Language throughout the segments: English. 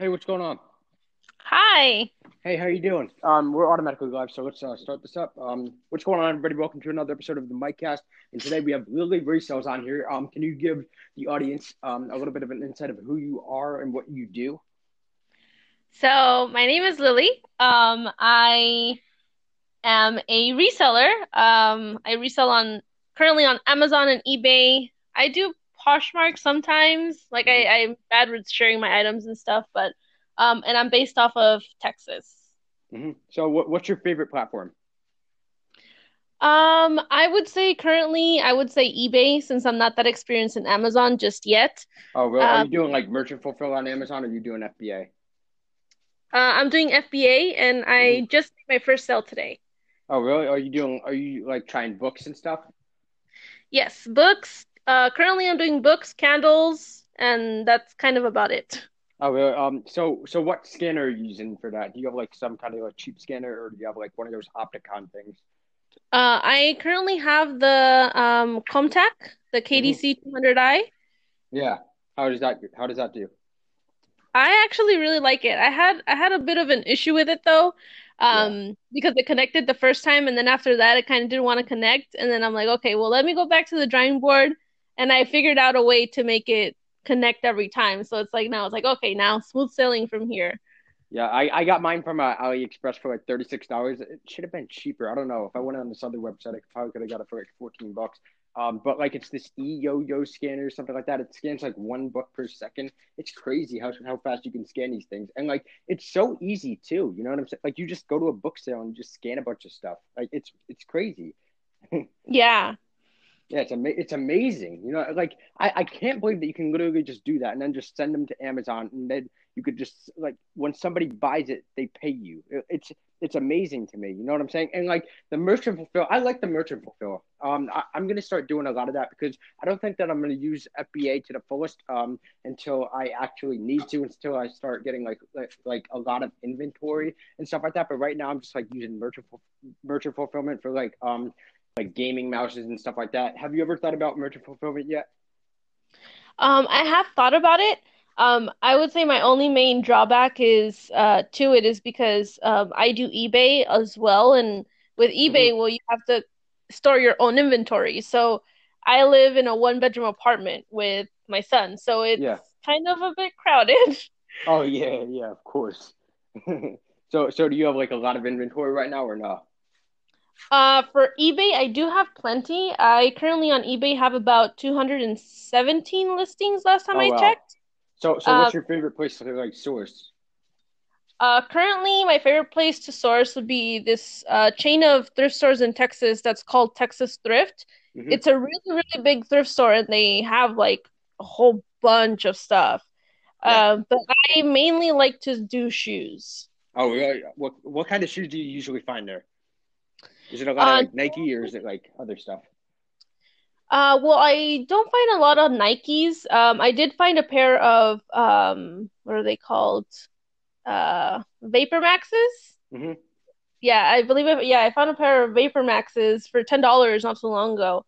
Hey, what's going on? Hi. Hey, how you doing? Um, we're automatically live, so let's uh, start this up. Um, what's going on, everybody? Welcome to another episode of the Miccast. And today we have Lily Resells on here. Um, can you give the audience um, a little bit of an insight of who you are and what you do? So, my name is Lily. Um, I am a reseller. Um, I resell on currently on Amazon and eBay. I do Poshmark sometimes. Like I, I'm bad with sharing my items and stuff, but um, and I'm based off of Texas. hmm So, what, what's your favorite platform? Um, I would say currently I would say eBay since I'm not that experienced in Amazon just yet. Oh, really? Are Um, you doing like merchant fulfill on Amazon, or are you doing FBA? uh, I'm doing FBA and I just made my first sale today. Oh, really? Are you doing? Are you like trying books and stuff? Yes, books. Uh, currently I'm doing books, candles, and that's kind of about it. Oh, really? Um, so, so what scanner are you using for that? Do you have like some kind of like cheap scanner, or do you have like one of those Opticon things? Uh, I currently have the um KoamTac, the KDC 200i. Yeah. How does that? How does that do? I actually really like it. I had I had a bit of an issue with it though, Yeah. um, because it connected the first time, and then after that, it kind of didn't want to connect. And then I'm like, okay, well, let me go back to the drawing board, and I figured out a way to make it connect every time. So it's like now it's like, okay, now smooth sailing from here. Yeah, I, I got mine from uh, AliExpress for like $36. It should have been cheaper. I don't know. If I went on this other website, I probably could have got it for like 14 bucks. Um, but like it's this Eyoyo scanner or something like that. It scans like one book per second. It's crazy how how fast you can scan these things. And like it's so easy too. You know what I'm saying? Like you just go to a book sale and just scan a bunch of stuff. Like it's it's crazy. Yeah. Yeah, it's ama- it's amazing. You know, like I, I can't believe that you can literally just do that and then just send them to Amazon and then you could just like when somebody buys it, they pay you. It- It's it's amazing to me. You know what I'm saying? And like the merchant fulfill, I like the merchant fulfill. Um, I, I'm gonna start doing a lot of that because I don't think that I'm gonna use FBA to the fullest um until I actually need to, until I start getting like like, like a lot of inventory and stuff like that. But right now, I'm just like using merchant merchant fulfillment for like um like gaming mouses and stuff like that. Have you ever thought about merchant fulfillment yet? Um, I have thought about it. Um, I would say my only main drawback is uh to it is because um I do eBay as well, and with hmm eBay, well, you have to store your own inventory. So I live in a one bedroom apartment with my son, so it's Yeah. kind of a bit crowded. Oh yeah, yeah, of course. so so do you have like a lot of inventory right now or no? Uh, for eBay, I do have plenty. I currently on eBay have about 217 listings last time Oh I wow. checked. So so what's your favorite place to like source? Uh, currently, my favorite place to source would be this uh, chain of thrift stores in Texas that's called Texas Thrift. hmm It's a really, really big thrift store, and they have like a whole bunch of stuff. Yeah. Uh, but I mainly like to do shoes. Oh? What what kind of shoes do you usually find there? Is it a lot of Uh, like Nike or is it like other stuff? uh, well, I don't find a lot of Nikes. Um, I did find a pair of um, what are they called? Uh, Vapor Maxes. hmm Yeah, I believe it. Yeah, I found a pair of Vapor Maxes for ten dollars not so long ago.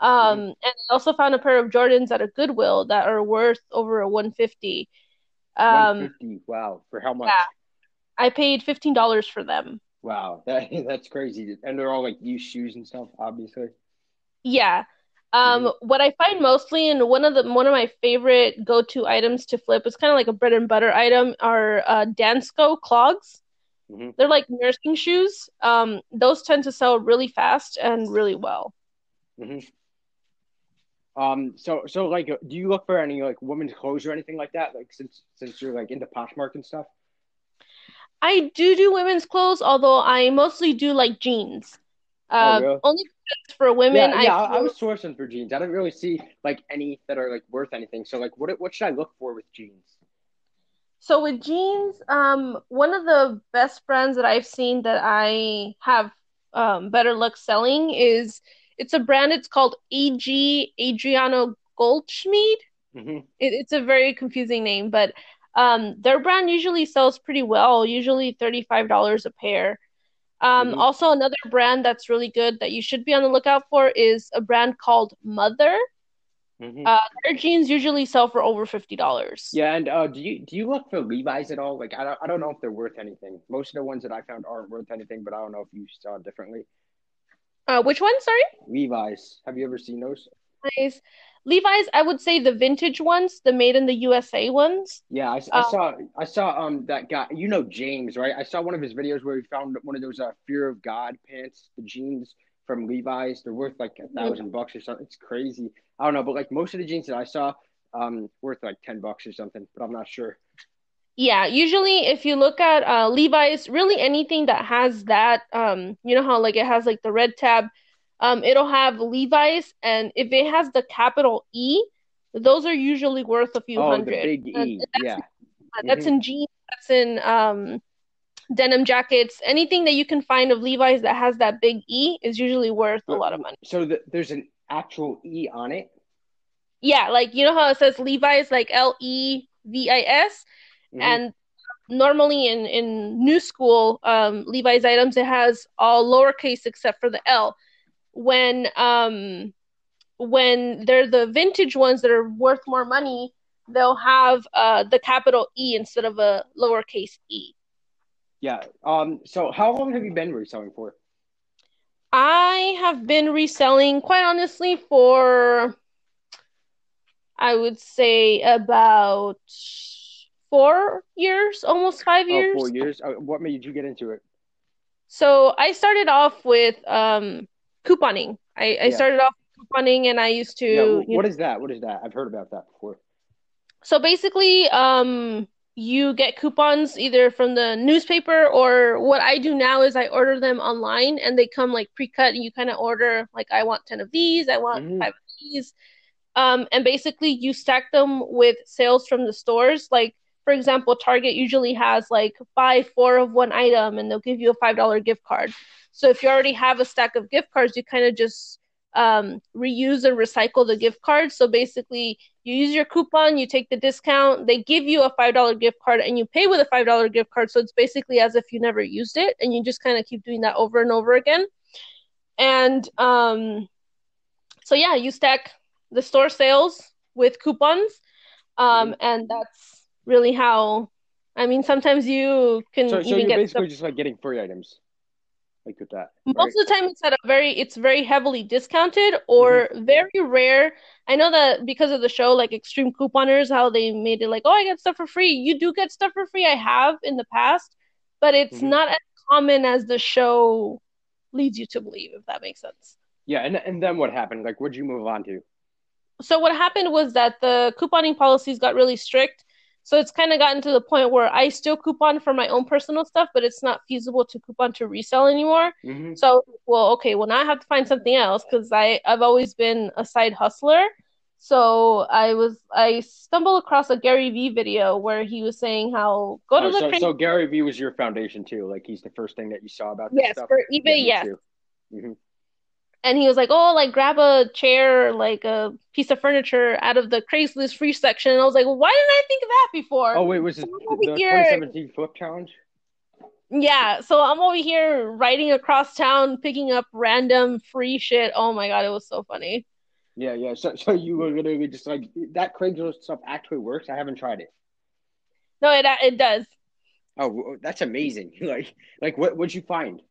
Um, hmm and I also found a pair of Jordans at a Goodwill that are worth over a 150. Um, 150. Wow. For how much? yeah, much? I paid $15 for them. Wow. That that's crazy. And they're all like used shoes and stuff, obviously. Yeah. Um, what I find mostly, and one of the one of my favorite go-to items to flip, is kind of like a bread and butter item, are uh, Dansko clogs. hmm They're like nursing shoes. Um, those tend to sell really fast and really well. Mm-hmm. Um, so so like, do you look for any like women's clothes or anything like that? Like since since you're like into Poshmark and stuff. I do do women's clothes, although I mostly do like jeans. Oh, Uh, really? only for women, Yeah, I yeah. I, I was sourcing for jeans. I didn't really see like any that are like worth anything. So like, what what should I look for with jeans? So with jeans, um, one of the best brands that I've seen that I have um, better luck selling is it's a brand. It's called AG Adriano Goldschmied. hmm It, it's a very confusing name, but um, their brand usually sells pretty well, usually $35 a pair. Um, hmm also, another brand that's really good that you should be on the lookout for is a brand called Mother. Mhm. Uh, their jeans usually sell for over fifty dollars. Yeah, and uh, do you do you look for Levi's at all? Like I don't I don't know if they're worth anything. Most of the ones that I found aren't worth anything, but I don't know if you saw it differently. Uh, which one? Sorry. Levi's, have you ever seen those? Levi's. Levi's, I would say the vintage ones, the made in the USA ones. Yeah, I, I Uh, saw I saw um that guy. You know James, right? I saw one of his videos where he found one of those uh, Fear of God pants, the jeans from Levi's. They're worth like a thousand bucks or something. It's crazy. I don't know, but like most of the jeans that I saw, um, worth like ten bucks or something. But I'm not sure. Yeah, usually if you look at uh Levi's, really anything that has that, um, you know how like it has like the red tab, um, it'll have Levi's, and if it has the capital E, those are usually worth a few Oh, the hundred. big And E. that's Yeah. that's hmm in jeans, that's in um denim jackets, anything that you can find of Levi's that has that big E is usually worth a lot of money. so the, there's an actual E on it. Yeah, like you know how it says Levi's like L E V I S, hmm and normally in in new school um Levi's items it has all lowercase except for the L. When um when they're the vintage ones that are worth more money, they'll have uh the capital E instead of a lowercase e. Yeah. Um. So how long have you been reselling for? I have been reselling quite honestly for I would say about four years, almost five years. years. Uh, what made you get into it? So I started off with um couponing. I, I Yeah. started off couponing and I used Yeah. to, you What is that? What is that? I've heard about that before. So basically, um, you get coupons either from the newspaper or what I do now is I order them online and they come like pre-cut and you kind of order like I want 10 of these, I want hmm five of these. Um, and basically you stack them with sales from the stores. Like for example, Target usually has like buy four of one item and they'll give you a five dollar gift card. So if you already have a stack of gift cards, you kind of just um, reuse and recycle the gift cards. So basically, you use your coupon, you take the discount, they give you a five dollar gift card, and you pay with a five dollar gift card. So it's basically as if you never used it, and you just kind of keep doing that over and over again. And um, so yeah, you stack the store sales with coupons, um, and that's really how. I mean, sometimes you can So so even you're get stuff basically just like getting free items like with that, right? most of the time it's at a very it's very heavily discounted or very rare. I know that because of the show, like Extreme Couponers, how they made it like, oh, I get stuff for free. You do get stuff for free. I have in the past, but it's hmm not as common as the show leads you to believe, if that makes sense. Yeah. And and then what happened? Like, what'd you move on to? So what happened was that the couponing policies got really strict. So it's kind of gotten to the point where I still coupon for my own personal stuff, but it's not feasible to coupon to resell anymore. hmm So, well, okay, well now I have to find something else because I I've always been a side hustler. So I was I stumbled across a Gary Vee video where he was saying how go to Oh, the so so Gary Vee was your foundation too. Like he's the first thing that you saw about this yes stuff. for eBay yes too. And he was like, "Oh, like grab a chair, like a piece of furniture out of the Craigslist free section." And I was like, "Why didn't I think of that before?" Oh wait, was So it I'm the, here, 2017 flip challenge? yeah. So I'm over here riding across town, picking up random free shit. Oh my God, it was so funny. Yeah, yeah. So so you were literally just like that Craigslist stuff actually works. I haven't tried it. No, it it does. Oh, that's amazing. Like like what what'd you find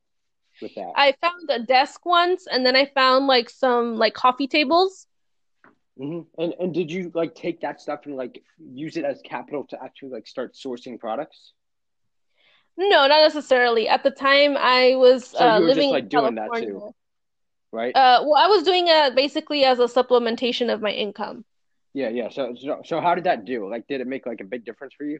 with that? I found a desk once, and then I found like some like coffee tables. hmm And and did you like take that stuff and like use it as capital to actually like start sourcing products? No, not necessarily. At the time, I was So uh, were just living in like doing that California. too, right? Uh, well, I was doing it basically as a supplementation of my income. Yeah, yeah. So so so how did that do? Like, did it make like a big difference for you?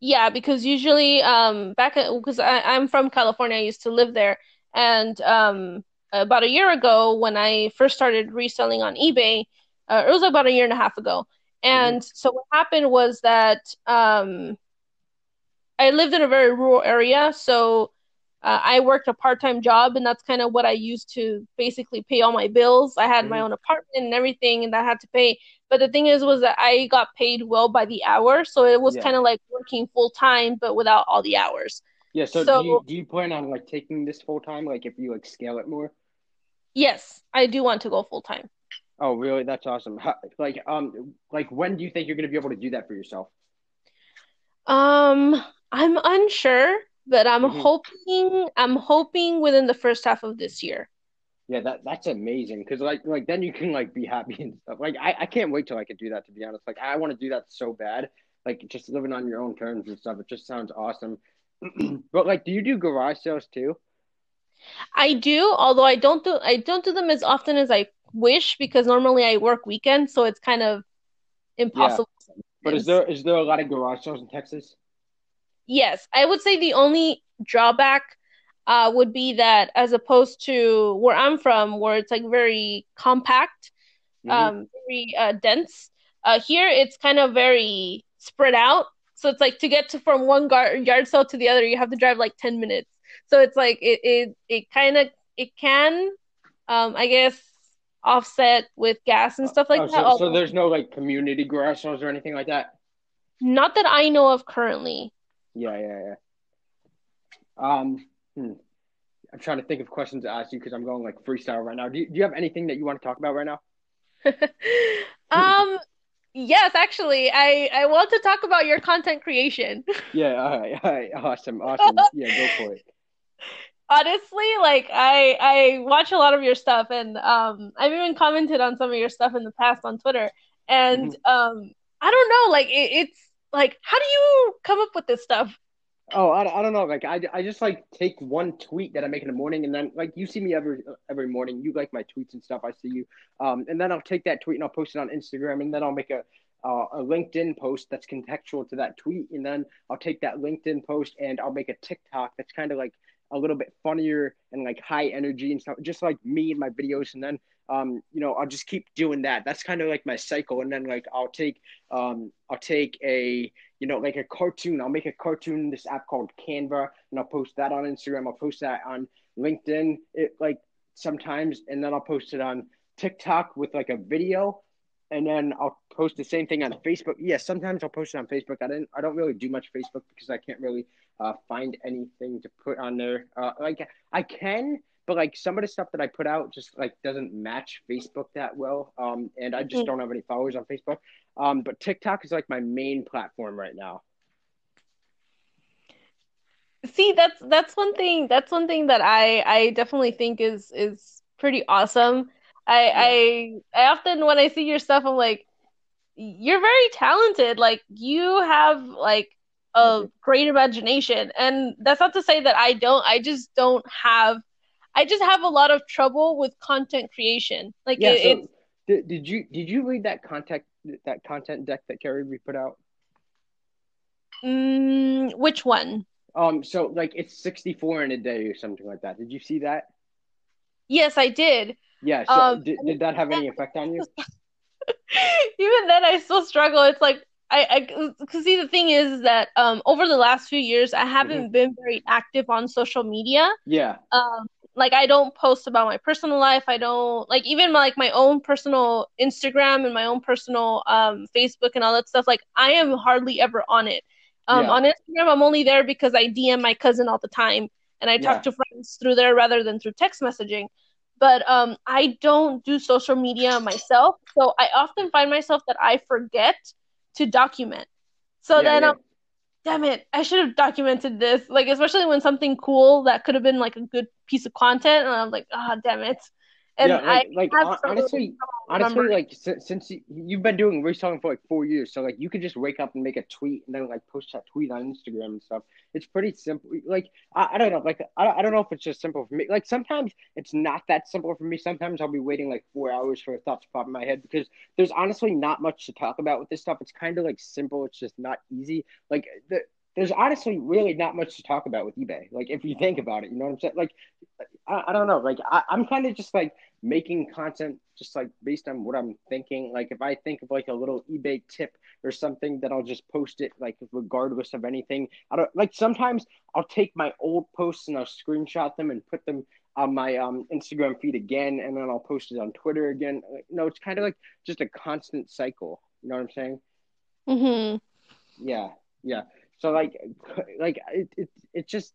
Yeah, because usually, um, back because I I'm from California, I used to live there, and um, about a year ago when I first started reselling on eBay, uh, it was about a year and a half ago. hmm And so what happened was that um, I lived in a very rural area, so uh, I worked a part-time job, and that's kind of what I used to basically pay all my bills. I had my hmm own apartment and everything, and that I had to pay. But the thing is, was that I got paid well by the hour, so it was Yeah. kind of like working full time, but without all the hours. Yeah, so do you do you plan on like taking this full time, like if you like scale it more? yes, I do want to go full time. Oh, really? That's awesome. How, like, um, like when do you think you're gonna be able to do that for yourself? Um, I'm unsure, but I'm hmm hoping I'm hoping within the first half of this year. Yeah, that that's amazing. Cause like like then you can like be happy and stuff. Like I, I can't wait till I could do that to be honest. Like I want to do that so bad. Like just living on your own terms and stuff. It just sounds awesome. But like, do you do garage sales too? I do, although I don't do I don't do them as often as I wish because normally I work weekends, so it's kind of Yeah. impossible But is there is there a lot of garage sales in Texas? Yes, I would say the only drawback uh, would be that as opposed to where I'm from, where it's like very compact, hmm um, very uh, dense, uh, here it's kind of very spread out. So it's like to get to from one gar yard sale to the other, you have to drive like 10 minutes. So it's like it it it kind of it can, um, I guess, offset with gas and stuff like oh, that. so so there's no like community garage sales or anything like that? not that I know of currently. Yeah, yeah, yeah. Um, hmm. I'm trying to think of questions to ask you because I'm going like freestyle right now. Do you, do you have anything that you want to talk about right now? Um, yes, actually, I I want to talk about your content creation. Yeah, all right, all right, awesome, awesome. Yeah, go for it. Honestly, like I I watch a lot of your stuff and um I've even commented on some of your stuff in the past on Twitter. And hmm um I don't know, like it, it's like how do you come up with this stuff? Oh, I, I don't know. Like I, I just like take one tweet that I make in the morning, and then like you see me every every morning. You like my tweets and stuff. I see you. Um, and then I'll take that tweet and I'll post it on Instagram, and then I'll make a uh, a LinkedIn post that's contextual to that tweet, and then I'll take that LinkedIn post and I'll make a TikTok that's kind of like a little bit funnier and like high energy and stuff, just like me and my videos, and then um, you know, I'll just keep doing that. That's kind of like my cycle, and then like I'll take um, I'll take a you know, like a cartoon. I'll make a cartoon this app called Canva, and I'll post that on Instagram. I'll post that on LinkedIn. It like sometimes, and then I'll post it on TikTok with like a video, and then I'll post the same thing on Facebook. Yeah, sometimes I'll post it on Facebook. I didn't. I don't really do much Facebook because I can't really uh, find anything to put on there. Uh, like I can. But like some of the stuff that I put out just like doesn't match Facebook that well, um, and I just Mhm. don't have any followers on Facebook. Um, but TikTok is like my main platform right now. See, that's that's one thing that's one thing that I I definitely think is is pretty awesome. Yeah. I I I often when I see your stuff I'm like you're very talented. Like you have like a great imagination. And that's not to say that I don't. I just don't have I just have a lot of trouble with content creation. Like Yeah. it, it's So did, did you did you read that contact that content deck that Gary Vee put out? mm, which one? Um. So like it's 64 in a day or something like that. Did you see that? Yes, I did. Yeah. So Um did, did that have any effect on you? even then I still struggle. It's like I, I, cause see, the thing is that um over the last few years, I haven't been very active on social media. Yeah. Um, like I don't post about my personal life. I don't like even my, like my own personal Instagram and my own personal um Facebook and all that stuff. Like I am hardly ever on it. Um, Yeah. on Instagram, I'm only there because I DM my cousin all the time and I talk Yeah. to friends through there rather than through text messaging. But um, I don't do social media myself, so I often find myself that I forget to document. So Yeah. then. I'm damn it, I should have documented this. Like, especially when something cool that could have been like a good piece of content, and I'm like, ah, oh, damn it. Yeah, And I like like honestly, honestly, like since, since you, you've been doing reselling for like four years, so like you could just wake up and make a tweet and then like post that tweet on Instagram and stuff. It's pretty simple. Like I, I don't know, like I, I don't know if it's just simple for me. Like sometimes it's not that simple for me. Sometimes I'll be waiting like four hours for a thought to pop in my head because there's honestly not much to talk about with this stuff. It's kind of like simple. It's just not easy. Like the, there's honestly really not much to talk about with eBay. Like if you think about it, you know what I'm saying? Like I, I don't know. Like I, I'm kind of just like making content just like based on what I'm thinking. Like if I think of like a little eBay tip or something, then I'll just post it like regardless of anything. I don't like sometimes I'll take my old posts and I'll screenshot them and put them on my um Instagram feed again and then I'll post it on Twitter again. Like, no, it's kind of like just a constant cycle. You know what I'm saying? hmm Yeah. Yeah. So like like it, it it's just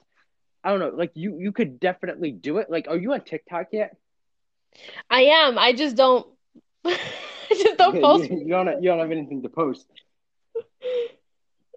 I don't know, like you you could definitely do it. Like are you on TikTok yet? I am. I just don't. I just don't post. you, don't you don't have anything to post.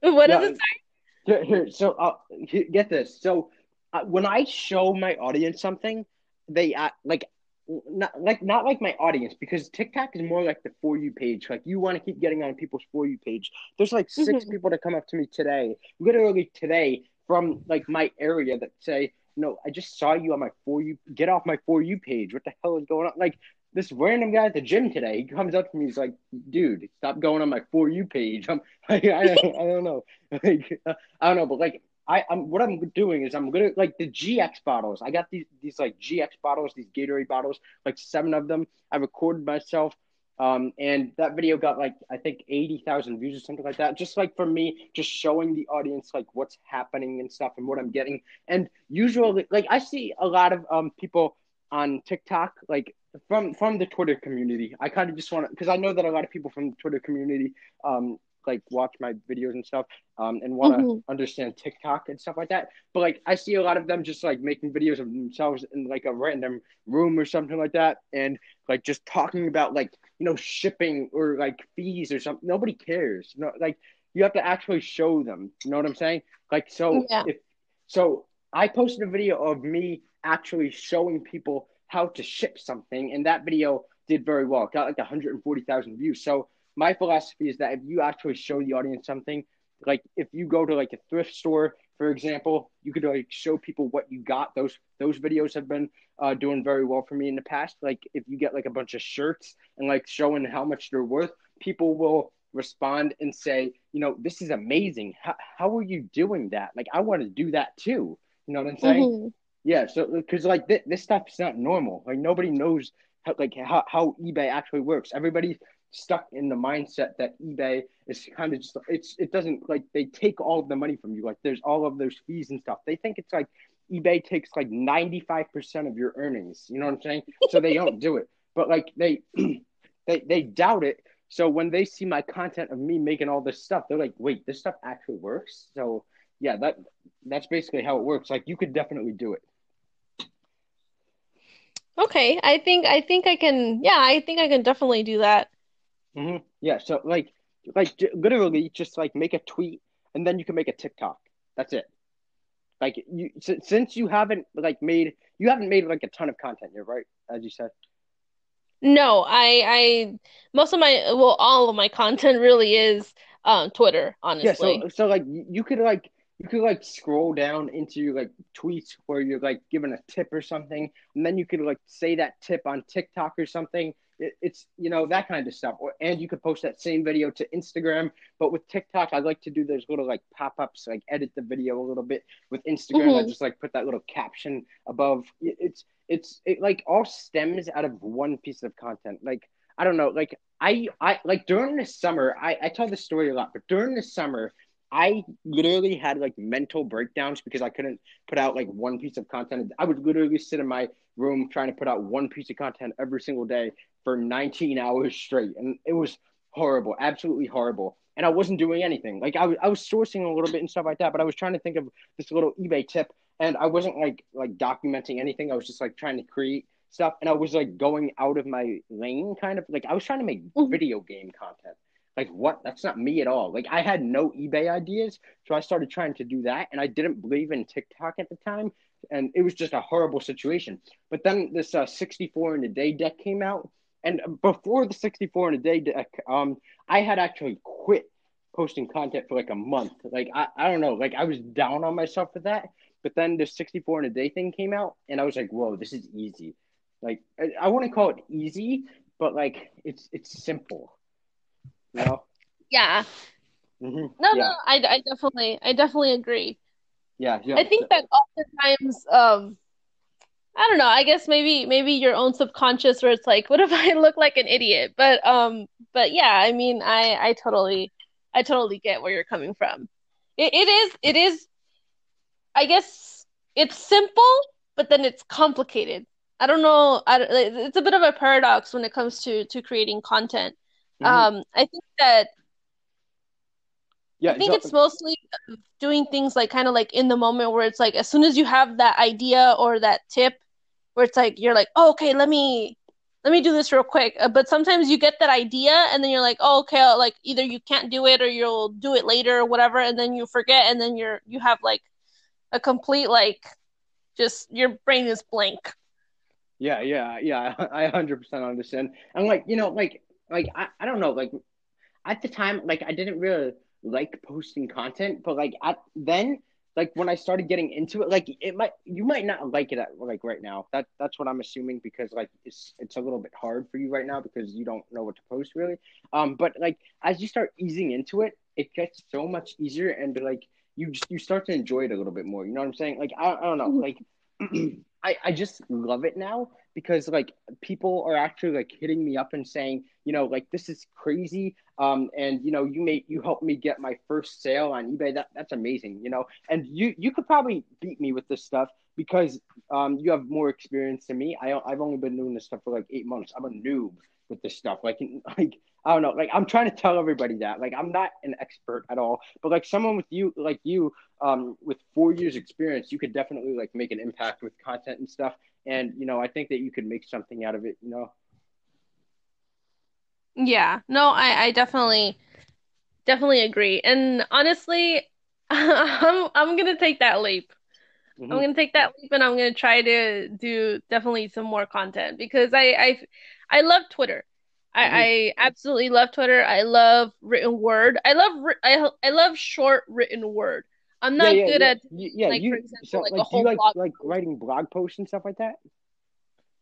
What does it say? Here, here so uh, here, get this. So uh, when I show my audience something, they uh, like not like not like my audience because TikTok is more like the for you page. Like you want to keep getting on people's for you page. There's like 6 Mhm. people that come up to me today, literally today, from like my area that say, "No, I just saw you on my for you. Get off my for you page. What the hell is going on?" Like this random guy at the gym today, he comes up to me. He's like, "Dude, stop going on my for you page." I'm like, I don't, I don't know, like I don't know, but like I, I'm what I'm doing is I'm gonna like the GX bottles. I got these these like GX bottles, these Gatorade bottles, like seven of them. I recorded myself, um, and that video got like I think eighty thousand views or something like that. Just like for me, just showing the audience like what's happening and stuff and what I'm getting. And usually, like I see a lot of um people on TikTok, like from from the Twitter community. I kind of just want to because I know that a lot of people from the Twitter community um like watch my videos and stuff um and want to Mhm. understand TikTok and stuff like that. But like I see a lot of them just like making videos of themselves in like a random room or something like that and like just talking about like you know shipping or like fees or something. Nobody cares. No, like you have to actually show them. You know what I'm saying? Like so Yeah. if so I posted a video of me actually showing people how to ship something and that video did very well. It got like 140,000 views. So my philosophy is that if you actually show the audience something, like if you go to like a thrift store, for example, you could like show people what you got. Those those videos have been uh, doing very well for me in the past. Like if you get like a bunch of shirts and like showing how much they're worth, people will respond and say, you know, this is amazing. How how are you doing that? Like I want to do that too. You know what I'm saying? Mhm. Yeah, so because like th- this stuff is not normal. Like nobody knows how, like how, how eBay actually works. Everybody's stuck in the mindset that eBay is kind of just it's it doesn't like they take all of the money from you. Like there's all of those fees and stuff. They think it's like eBay takes like 95% of your earnings. You know what I'm saying? So they don't do it. But like they they they doubt it. So when they see my content of me making all this stuff, they're like, "Wait, this stuff actually works?" So yeah, that that's basically how it works. Like you could definitely do it. Okay, I think I think I can. Yeah, I think I can definitely do that. Hmm Yeah, so like, like literally, just like make a tweet, and then you can make a TikTok. That's it. Like you, since you haven't like made, you haven't made like a ton of content You're right? As you said. No, I I most of my well, all of my content really is um Twitter, honestly. Yeah, so honestly. so like you you could like you could like scroll down into your like tweets where you're like giving a tip or something, and then you could like say that tip on TikTok or something. It, it's you know that kind of stuff. Or, and you could post that same video to Instagram. But with TikTok, I like to do those little like pop-ups, like edit the video a little bit. With Instagram, I hmm just like put that little caption above. It- It's it's it like all stems out of one piece of content. Like I don't know, like I I like during the summer, I I tell this story a lot, but during the summer. I literally had like mental breakdowns because I couldn't put out like one piece of content. I would literally sit in my room trying to put out one piece of content every single day for 19 hours straight. And it was horrible, absolutely horrible. And I wasn't doing anything. Like I was, I was sourcing a little bit and stuff like that, but I was trying to think of this little eBay tip and I wasn't like like documenting anything. I was just like trying to create stuff and I was like going out of my lane kind of like I was trying to make hmm video game content. Like what? That's not me at all. Like I had no eBay ideas, so I started trying to do that, and I didn't believe in TikTok at the time, and it was just a horrible situation. But then this uh, 64 in a day deck came out, and before the 64 in a day deck, um, I had actually quit posting content for like a month. Like I, I don't know, like I was down on myself for that. But then the 64 in a day thing came out, and I was like, whoa, this is easy. Like I, I wouldn't call it easy, but like it's it's simple, know? Yeah. hmm No, Yeah, no, I, I definitely I definitely agree. yeah, yeah. I think that oftentimes um I don't know, I guess maybe maybe your own subconscious where it's like, what if I look like an idiot? But um but yeah, I mean I I totally I totally get where you're coming from. It it is it is I guess it's simple, but then it's complicated. I don't know, I, it's a bit of a paradox when it comes to to creating content. Hmm Um I think that yeah, I think it's mostly doing things like kind of like in the moment where it's like as soon as you have that idea or that tip where it's like you're like, oh, okay, let me let me do this real quick. Uh, but sometimes you get that idea and then you're like, oh, okay, uh, like either you can't do it or you'll do it later or whatever, and then you forget, and then you're you have like a complete like just your brain is blank. Yeah, yeah, yeah. I 100% understand. And like, you know, like like I, I don't know, like at the time, like I didn't really like posting content, but like at then like when I started getting into it, like it might you might not like it at, like right now. That that's what I'm assuming because like it's it's a little bit hard for you right now because you don't know what to post really. Um, but like as you start easing into it, it gets so much easier and like you just you start to enjoy it a little bit more. You know what I'm saying? Like I, I don't know, like I I just love it now because like people are actually like hitting me up and saying, you know, like this is crazy. Um, and you know, you made you helped me get my first sale on eBay. That that's amazing, you know. And you you could probably beat me with this stuff because um you have more experience than me. I I've only been doing this stuff for like eight months. I'm a noob with this stuff. Like like I don't know. Like I'm trying to tell everybody that. Like I'm not an expert at all, but like someone with you, like you, um, with four years experience, you could definitely like make an impact with content and stuff and you know i think that you could make something out of it you know yeah no i i definitely definitely agree and honestly i'm i'm gonna take that leap mm-hmm. i'm gonna take that leap and i'm gonna try to do definitely some more content because i i i love twitter I, mm-hmm. I absolutely love Twitter. I love written word. I love I I love short written word. I'm not yeah, yeah, good yeah. at yeah. Like, you, for example, so, like, like, a whole do you like like writing blog posts and stuff like that?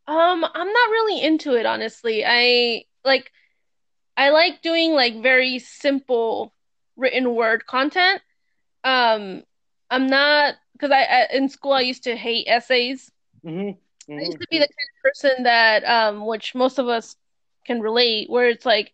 Um, I'm not really into it, honestly. I like I like doing like very simple written word content. Um, I'm not because I, I, in school I used to hate essays. Mm-hmm. Mm-hmm. I used to be the kind of person that um, which most of us can relate, where it's like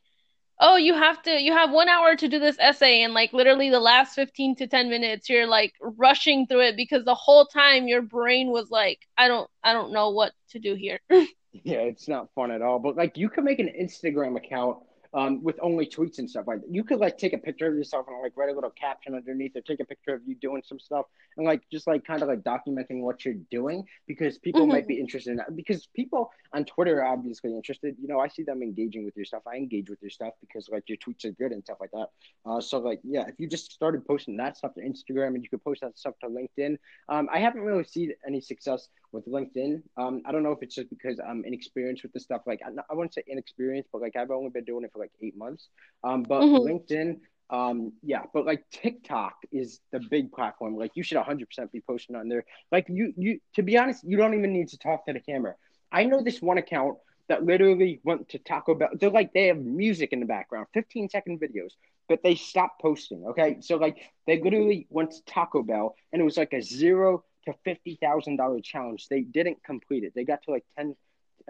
oh you have to you have one hour to do this essay and like literally the last 15 to 10 minutes you're like rushing through it because the whole time your brain was like i don't i don't know what to do here. Yeah it's not fun at all but like you can make an instagram account um, with only tweets and stuff like that. You could like take a picture of yourself and like write a little caption underneath or take a picture of you doing some stuff and like just like kind of like documenting what you're doing because people mm-hmm. might be interested in that. Because people on Twitter are obviously interested. You know, I see them engaging with your stuff. I engage with your stuff because like your tweets are good and stuff like that. Uh, so like yeah, if you just started posting that stuff to Instagram and you could post that stuff to LinkedIn, um, I haven't really seen any success with LinkedIn. Um, I don't know if it's just because I'm inexperienced with the stuff. Like I, I wouldn't say inexperienced, but like I've only been doing it for like eight months. Um, but mm-hmm. LinkedIn, um, yeah, but like TikTok is the big platform. Like you should 100% be posting on there. Like you, you, to be honest, you don't even need to talk to the camera. I know this one account that literally went to Taco Bell. They're like they have music in the background, 15 second videos, but they stopped posting. Okay, so like they literally went to Taco Bell, and it was like a zero to fifty thousand dollar challenge. They didn't complete it. They got to like ten,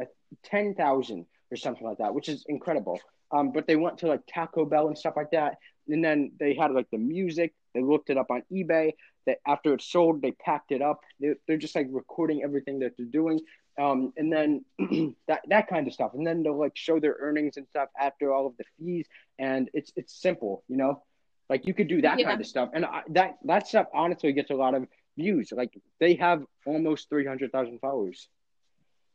uh, ten thousand or something like that, which is incredible. Um, but they went to like Taco Bell and stuff like that, and then they had like the music. They looked it up on eBay. That after it's sold, they packed it up. They're, they're just like recording everything that they're doing, um, and then that that kind of stuff. And then they'll like show their earnings and stuff after all of the fees. And it's it's simple, you know, like you could do that yeah. kind of stuff. And I, that that stuff honestly gets a lot of views. Like they have almost three hundred thousand followers.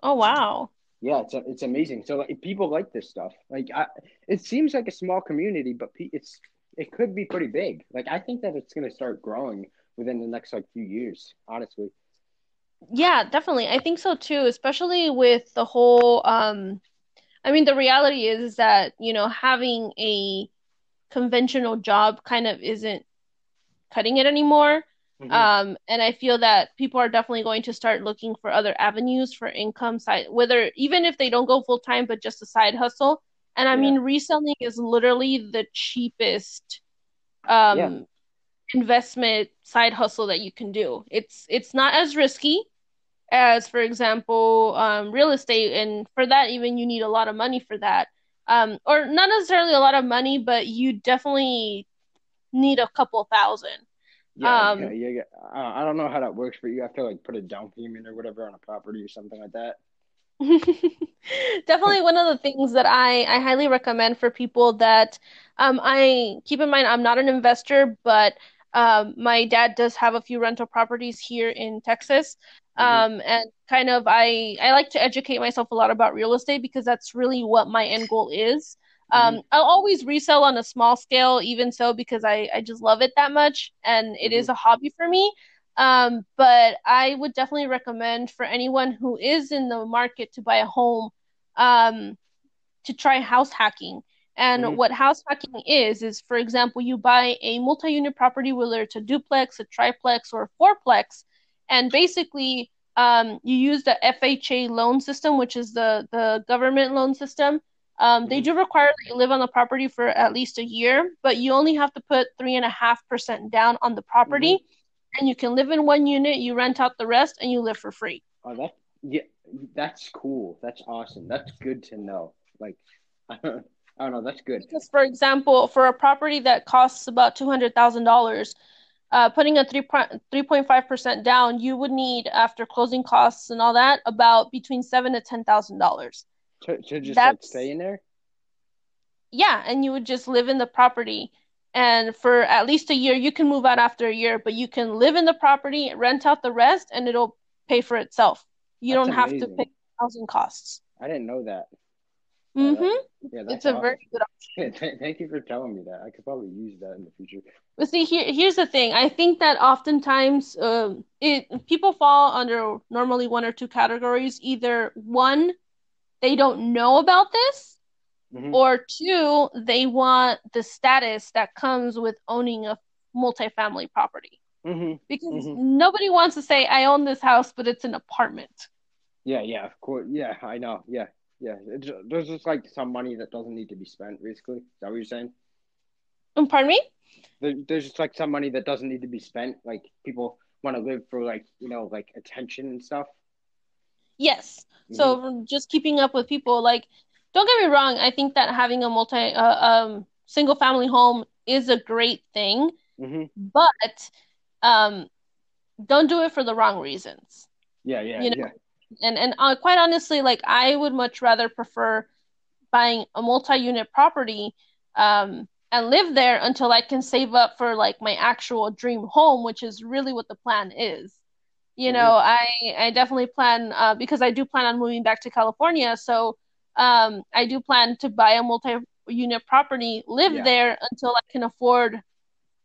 Oh wow! Yeah, it's it's amazing. So like, people like this stuff. Like I, it seems like a small community, but it's it could be pretty big. Like I think that it's going to start growing within the next like few years. Honestly. Yeah, definitely. I think so too, especially with the whole um I mean the reality is, is that, you know, having a conventional job kind of isn't cutting it anymore. Mm-hmm. Um, and I feel that people are definitely going to start looking for other avenues for income side, whether even if they don't go full time, but just a side hustle. And I yeah. mean, reselling is literally the cheapest um, yeah. investment side hustle that you can do. It's it's not as risky as, for example, um, real estate, and for that, even you need a lot of money for that. Um, or not necessarily a lot of money, but you definitely need a couple thousand. Yeah, um, yeah, yeah. I don't know how that works for you. I feel like put a down payment or whatever on a property or something like that. Definitely one of the things that I, I highly recommend for people that um, I keep in mind I'm not an investor, but Um, my dad does have a few rental properties here in Texas. hmm Um, and kind of I I like to educate myself a lot about real estate because that's really what my end goal is. Hmm Um, I'll always resell on a small scale, even so, because I I just love it that much, and it hmm is a hobby for me. Um, but I would definitely recommend for anyone who is in the market to buy a home, um, to try house hacking. And hmm what house hacking is, is for example, you buy a multi-unit property, whether it's a duplex, a triplex, or a fourplex, and basically um, you use the FHA loan system, which is the the government loan system. Um, they hmm do require that you live on the property for at least a year, but you only have to put three and a half percent down on the property, and you can live in one unit, you rent out the rest, and you live for free. Oh, that yeah, that's cool. That's awesome. That's good to know. Like, I don't, I don't know. That's good. Because, for example, for a property that costs about two hundred thousand dollars, uh, putting a 3, 3.5% down, you would need, after closing costs and all that, about between seven to ten thousand dollars. To just like stay in there. yeah, and you would just live in the property. And for at least a year, you can move out after a year, but you can live in the property, rent out the rest, and it'll pay for itself. You That's don't have to pay housing costs. I didn't know that. Mm-hmm. yeah, It's a very good option. thank you for telling me that. I could probably use that in the future. But see, here, here's the thing. I think that oftentimes, um, it people fall under normally one or two categories. Either one, they don't know about this, hmm or two, they want the status that comes with owning a multifamily property. hmm Because hmm nobody wants to say, I own this house, but it's an apartment. Yeah, yeah, of course. Yeah, I know. Yeah, yeah. It's, there's just like some money that doesn't need to be spent, basically. Is that what you're saying? Um, pardon me? There, there's just like some money that doesn't need to be spent. Like people want to live for like, you know, like attention and stuff. Yes. hmm So just keeping up with people, like, don't get me wrong, I think that having a multi uh, um single family home is a great thing, hmm but um don't do it for the wrong reasons. Yeah, yeah, You know, yeah. and and uh, quite honestly, like I would much rather prefer buying a multi-unit property um and live there until I can save up for like my actual dream home, which is really what the plan is. You know, hmm I I definitely plan uh, because I do plan on moving back to California, so um, I do plan to buy a multi-unit property, live Yeah. there until I can afford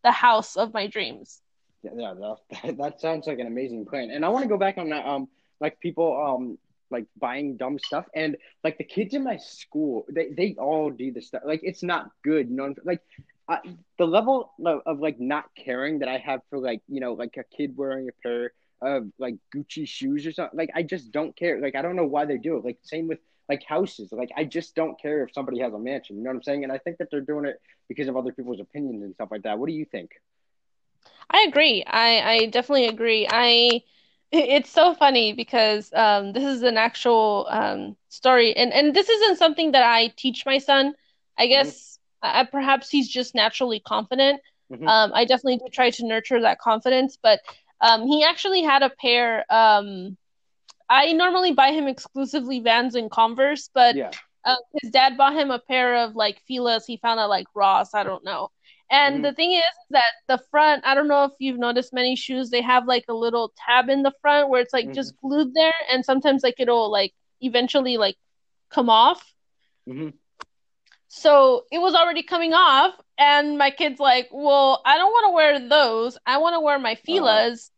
the house of my dreams. Yeah, yeah, that, that sounds like an amazing plan. And I want to go back on that. Um, like people, um, like buying dumb stuff, and like the kids in my school, they they all do this stuff. Like it's not good, you know. Like I, the level of, of like not caring that I have for like you know like a kid wearing a pair of like Gucci shoes or something. Like I just don't care. Like I don't know why they do it. Like same with like houses. Like I just don't care if somebody has a mansion. You know what I'm saying? And I think that they're doing it because of other people's opinions and stuff like that. What do you think? I agree. I I definitely agree. I it's so funny because um, this is an actual um, story, and and this isn't something that I teach my son. I hmm guess uh, perhaps he's just naturally confident. hmm Um, I definitely do try to nurture that confidence, but um, he actually had a pair. Um, I normally buy him exclusively Vans and Converse, but Yeah. um, his dad bought him a pair of like Fila's he found at like Ross. I don't know. And hmm the thing is that the front, I don't know if you've noticed many shoes, they have like a little tab in the front where it's like hmm just glued there, and sometimes like it'll like eventually like come off. hmm So it was already coming off, and my kid's like, "Well, I don't want to wear those. I want to wear my Uh, Fila's."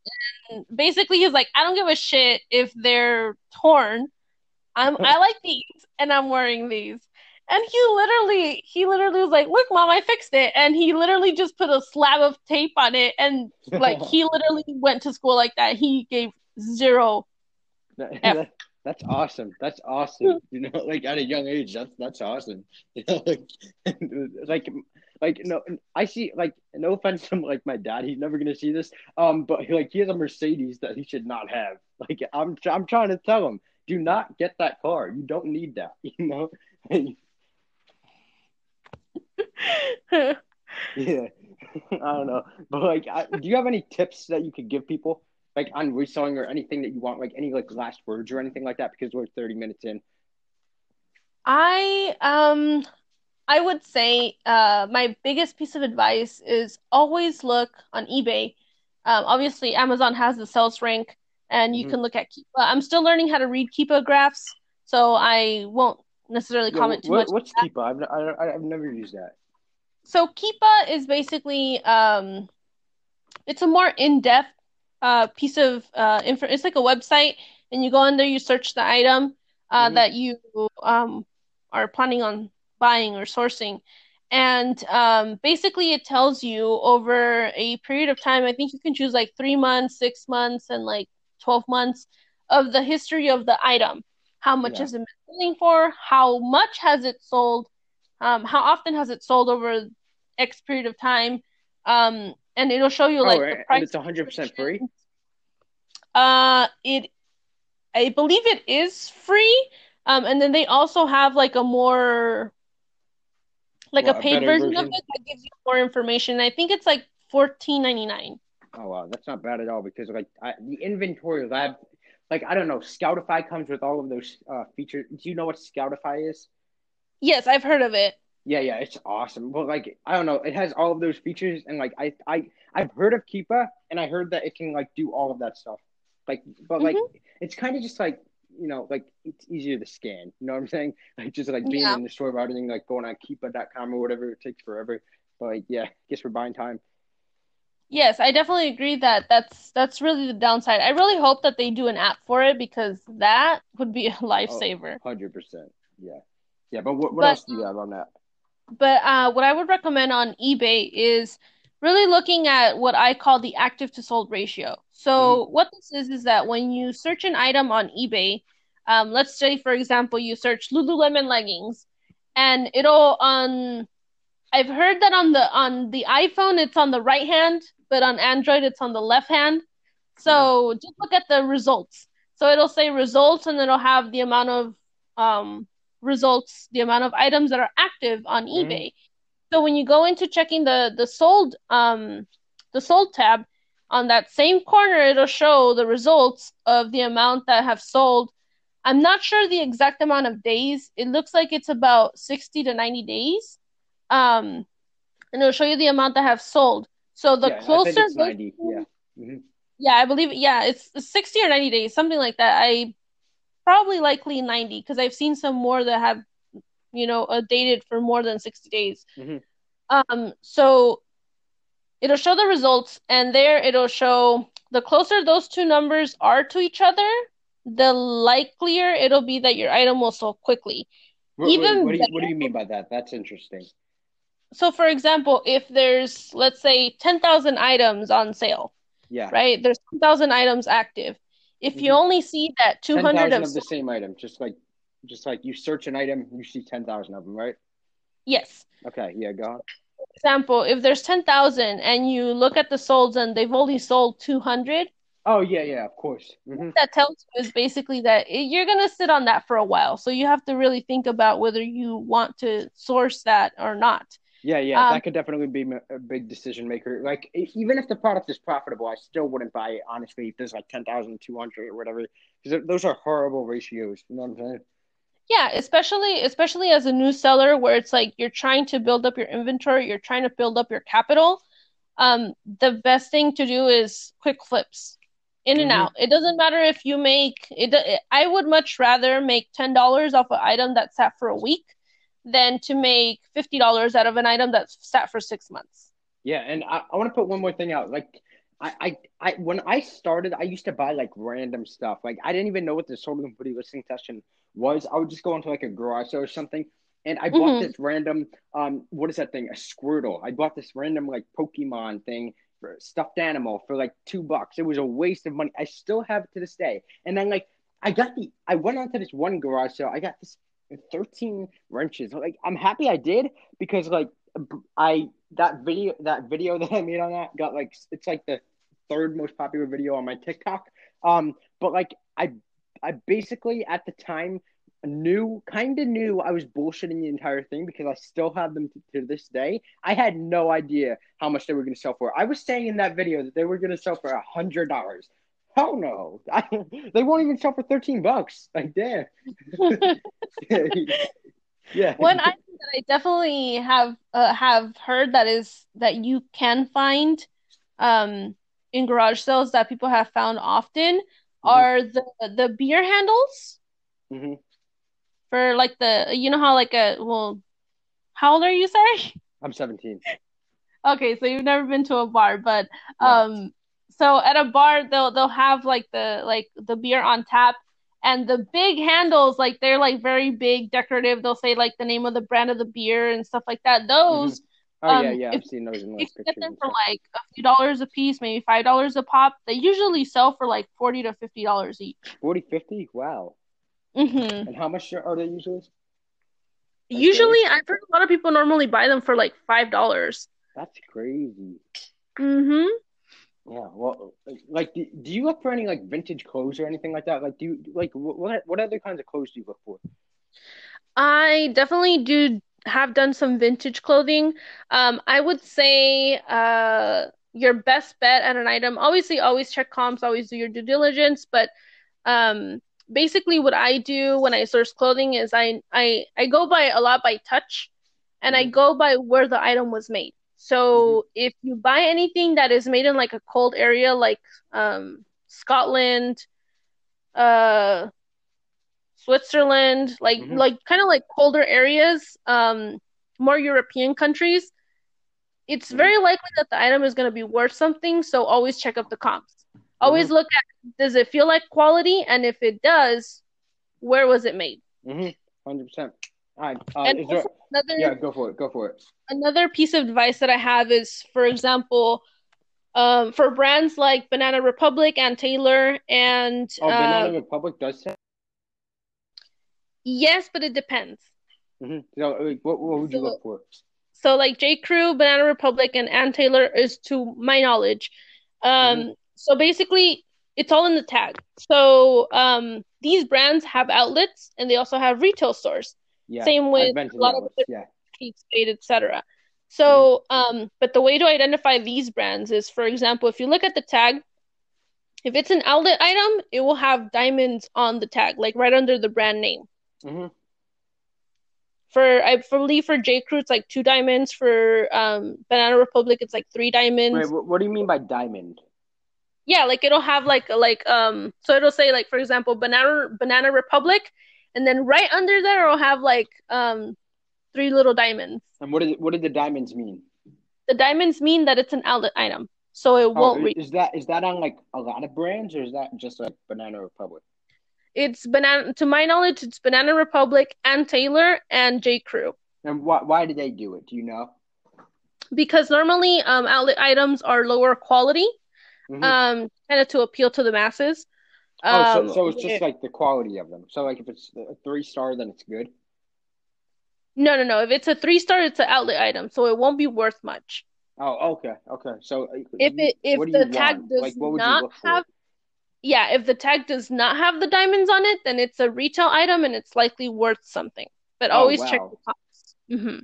And basically, he's like, "I don't give a shit if they're torn. I'm I like these, and I'm wearing these." And he literally, he literally was like, "Look, mom, I fixed it." And he literally just put a slab of tape on it, and like he literally went to school like that. He gave zero that, that's awesome. That's awesome. You know, like at a young age, that's that's awesome. You know, like, like, like no, I see. Like, no offense to like my dad, he's never gonna see this. Um, but like he has a Mercedes that he should not have. Like, I'm I'm trying to tell him, do not get that car. You don't need that. You know. Yeah, I don't know, but like, I, do you have any tips that you could give people, like on reselling or anything that you want, like any like last words or anything like that? Because we're thirty minutes in. I um I would say uh, my biggest piece of advice is always look on eBay. Um, obviously, Amazon has the sales rank, and you Mhm. can look at Keepa. I'm still learning how to read Keepa graphs, so I won't necessarily Yeah, comment too what, much. what's Keepa? I've, I, I've never used that. So Keepa is basically um, it's a more in-depth uh, piece of uh, info. It's like a website, and you go in there, you search the item uh, Mhm. that you um, are planning on buying or sourcing, and um, basically it tells you over a period of time. I think you can choose like three months, six months, and like twelve months of the history of the item. How much Yeah. has it been selling for? How much has it sold? Um, how often has it sold over X period of time? Um, and it'll show you like oh, the and price. it's 100% free? Uh, it, I believe it is free. Um, and then they also have like a more, like What, a a paid better version of it that gives you more information. I think it's like fourteen ninety nine. Oh wow, that's not bad at all because like I, the InventoryLab, like I don't know, Scoutify comes with all of those uh, features. Do you know what Scoutify is? Yes, I've heard of it. Yeah, yeah, it's awesome. But like I don't know, it has all of those features, and like I I I've heard of Keepa, and I heard that it can like do all of that stuff. Like, but like it's kind of just like you know like it's easier to scan. You know what I'm saying? Like just like being Yeah. in the store than like going on Keepa.com or whatever. It takes forever. But like yeah, guess we're buying time. Yes, I definitely agree that that's that's really the downside. I really hope that they do an app for it because that would be a lifesaver. Hundred percent. Yeah, yeah. But what what But- else do you have on that? But uh, what I would recommend on eBay is really looking at what I call the active to sold ratio. So what this is is that when you search an item on eBay, um, let's say for example you search Lululemon leggings, and it'll on. I've heard that on the on the iPhone it's on the right hand, but on Android it's on the left hand. So just look at the results. So it'll say results, and it'll have the amount of um, results, the amount of items that are active on Mhm. eBay. So when you go into checking the the sold um the sold tab on that same corner, it'll show the results of the amount that have sold. I'm not sure the exact amount of days. It looks like it's about 60 to 90 days. Um, and it'll show you the amount that have sold. So the yeah, closer think it's those ninety. two- Yeah. hmm yeah, I believe yeah, it's it's 60 or 90 days, something like that. I probably likely 90 because I've seen some more that have, you know, uh, dated for more than 60 days. Mhm. Um, so it'll show the results, and there it'll show the closer those two numbers are to each other, the likelier it'll be that your item will sell quickly. What, Even what, do you what do you mean by that? That's interesting. So, for example, if there's, let's say, 10,000 items on sale, Yeah. right? There's 10,000 items active. If you Mhm. only see that 200 Ten thousand of of the same item, just like just like you search an item, you see ten thousand of them, right? yes, Okay. Yeah. Go on. for example, if there's 10,000 and you look at the solds and they've only sold 200, Oh yeah, yeah. Of course. hmm that tells you is basically that you're going to sit on that for a while. So you have to really think about whether you want to source that or not. Yeah, yeah. Um, that could definitely be a big decision maker. Like even if the product is profitable, I still wouldn't buy it. Honestly, if there's like ten thousand, two hundred, or whatever, because those are horrible ratios. You know what I'm saying? Yeah, especially especially as a new seller where it's like you're trying to build up your inventory, you're trying to build up your capital. Um, the best thing to do is quick flips. In and Mhm. out. It doesn't matter if you make it. I would much rather make ten dollars off an item that sat for a week than to make fifty dollars out of an item that sat for six months. Yeah, and I, I want to put one more thing out. Like, I, I, I, when I started, I used to buy like random stuff. Like, I didn't even know what the sold and video listing session was. I would just go into like a garage sale or something, and I bought Mhm. this random, um, what is that thing? A Squirtle. I bought this random like Pokemon thing for stuffed animal for like two bucks. It was a waste of money. I still have it to this day. And then like, I got the, I went onto this one garage sale. I got this 13 wrenches. Like, I'm happy I did because like I that video that video that I made on that got like it's like the third most popular video on my TikTok. Um, but like I I basically at the time knew kind of knew I was bullshitting the entire thing because I still have them to, to this day. I had no idea how much they were going to sell for. I was saying in that video that they were going to sell for a hundred dollars. Hell no! I, they won't even sell for thirteen bucks. Like damn. Yeah. One item that I definitely have uh, have heard that is that you can find um in garage sales that people have found often hmm are the the beer handles hmm for like the you know how like a well how old are you, sorry? I'm 17. Okay, so you've never been to a bar, but um, so at a bar they'll they'll have like the like the beer on tap and the big handles like they're like very big decorative. They'll say like the name of the brand of the beer and stuff like that. hmm Those Oh yeah, um yeah. if I've seen those in like you get them for like a few dollars a piece, maybe five dollars a pop, they usually sell for like 40 to 50 dollars each. 40, 50? Wow. hmm And how much are they usually? Like? Usually I've heard a lot of people normally buy them for like five dollars. That's crazy. Mm hmm Yeah. Well, like, do, do you look for any like vintage clothes or anything like that? Like, do you like what what other kinds of clothes do you look for? I definitely do have done some vintage clothing. Um, I would say uh your best bet at an item, obviously always check comps, always do your due diligence, but um basically what I do when I source clothing is I I I go by a lot by touch and I hmm go by where the item was made. So if you buy anything that is made in like a cold area like um Scotland, uh Switzerland, like hmm like kind of like colder areas, um, more European countries, it's hmm very likely that the item is going to be worth something. So always check up the comps. Always look at does it feel like quality, and if it does, where was it made? hmm Hundred percent. All right. Uh, And is there? also Yeah, go for it. Go for it. another piece of advice that I have is, for example, um, for brands like Banana Republic Ann Taylor, and Oh, uh, Banana Republic does that. Yes, but it depends. hmm So, like, what what would you look for? So like J. Crew, Banana Republic, and Ann Taylor is to my knowledge. Um, so basically it's all in the tag. So um these brands have outlets and they also have retail stores. Yeah, Same with a lot of outlets. other Yeah. Kate Spade, etc. So um but the way to identify these brands is for example, if you look at the tag, if it's an outlet item, it will have diamonds on the tag, like right under the brand name. Hmm For I believe for J. Crew it's like two diamonds. For um Banana Republic it's like three diamonds. what, what do you mean by diamond? Yeah, like it'll have like like um so it'll say like for example Banana Banana Republic and then right under there it'll have like um three little diamonds. And what did what did the diamonds mean? The diamonds mean that it's an outlet item, so it Oh, won't read. is that is that on like a lot of brands or is that just like Banana Republic? It's banana to my knowledge it's Banana Republic Ann Taylor and J. Crew. And why why did they do it? Do you know? Because normally um outlet items are lower quality, hmm um kind of to appeal to the masses. Oh, so Um so it's just like the quality of them. So like if it's a three star, then it's good. no no no, if it's a three star it's an outlet item, so it won't be worth much. Oh, okay, okay. So uh, If it if the tag want? does Like, what would you not have yeah, if the tag does not have the diamonds on it, then it's a retail item and it's likely worth something. But Oh, always check wow. the costs. hmm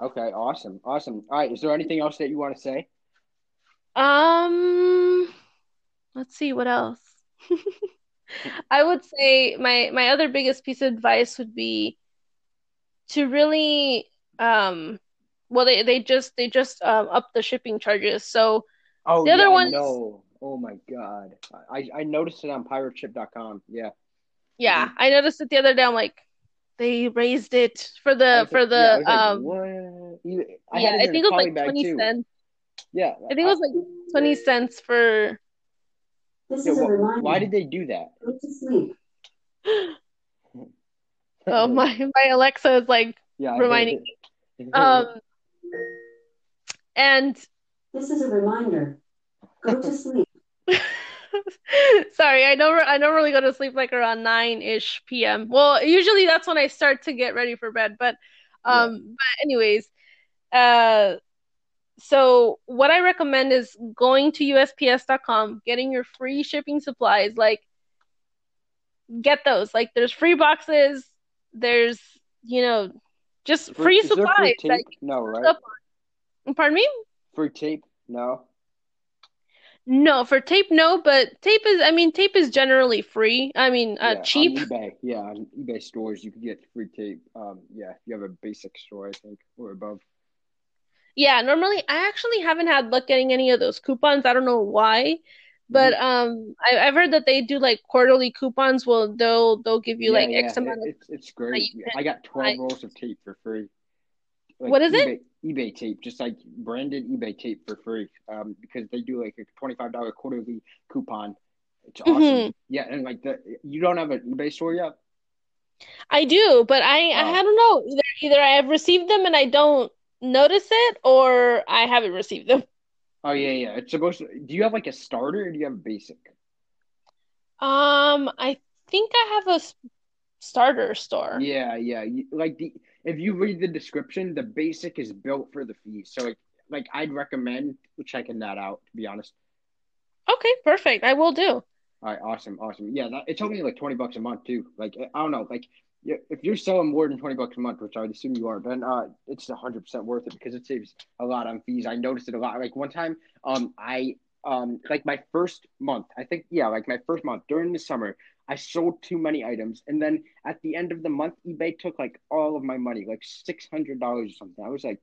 Okay, awesome, awesome. All right, is there anything else that you want to say? Um, let's see what else. I would say my my other biggest piece of advice would be to really um well they they just they just um up the shipping charges. So Oh the other ones know. Oh my God, I I noticed it on pirateship.com. Yeah. yeah, hmm I noticed it the other day. I'm like they raised it for the like, for yeah, I the was like, um what? I yeah, I think it was like 20 too. cents. Yeah. I think it was like 20 cents for This yeah. is a Wh why did they do that? Go to sleep. oh my my Alexa is like Yeah, reminding me. Um and This is a reminder. Go to sleep. Sorry, I know I normally go to sleep like around 9-ish p.m. Well, usually that's when I start to get ready for bed, but Yeah. um but anyways, uh so what I recommend is going to USPS.com, getting your free shipping supplies, like get those. Like there's free boxes, there's you know, just Free, free free supplies you No, right? stock up on. Pardon me? Free tape? No. No, for tape, no, but tape is, I mean, tape is generally free. I mean, uh, Yeah, on cheap. eBay. Yeah, on eBay stores you can get free tape. Um, yeah, if you have a basic store, I think, or above. Yeah, normally I actually haven't had luck getting any of those coupons. I don't know why, but hmm um, I, I've heard that they do like quarterly coupons. Well, they'll they'll give you Yeah, like yeah, X it, amount of it's it's great. I got. 12 rolls of tape for free. Like What is it? eBay eBay tape, just like branded eBay tape for free. Um, because they do like a $25 quarterly coupon. It's awesome. hmm Yeah, and like the you don't have an eBay store yet? I do, but I I Oh, don't know. Either either I have received them and I don't notice it, or I haven't received them. oh yeah, yeah. It's supposed to. Do you have like a starter or do you have a basic? Um, I think I have a starter store. Yeah, yeah. Like the if you read the description, the basic is built for the fees. So like like I'd recommend checking that out, to be honest. Okay, perfect. I will do. All right, awesome, awesome. Yeah, that, it's only like 20 bucks a month too. Like I don't know, like if you're selling more than 20 bucks a month, which I would assume you are, then uh it's 100% worth it because it saves a lot on fees. I noticed it a lot. Like one time, um I um like my first month, I think yeah, like my first month during the summer, I sold too many items and then at the end of the month, eBay took like all of my money, like $600 or something. I was like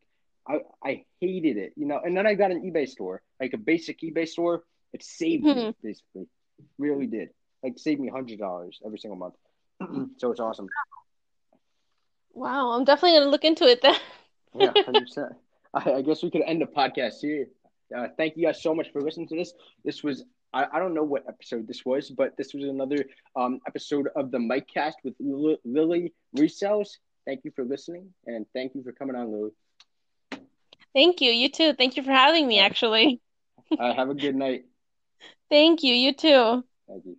I I hated it, you know. And then I got an eBay store, like a basic eBay store. It saved me Hmm. basically. Really did. Like saved me one hundred dollars every single month. so it's awesome. Wow, I'm definitely gonna look into it then. Yeah, one hundred percent. I, I guess we could end the podcast here. Uh, thank you guys so much for listening to this. This was I, I don't know what episode this was, but this was another um episode of the Mike Cast with Lil- Lily Resells. Thank you for listening and thank you for coming on, Lily. Thank you. You too. Thank you for having me, actually. uh, have a good night. Thank you. You too. Thank you.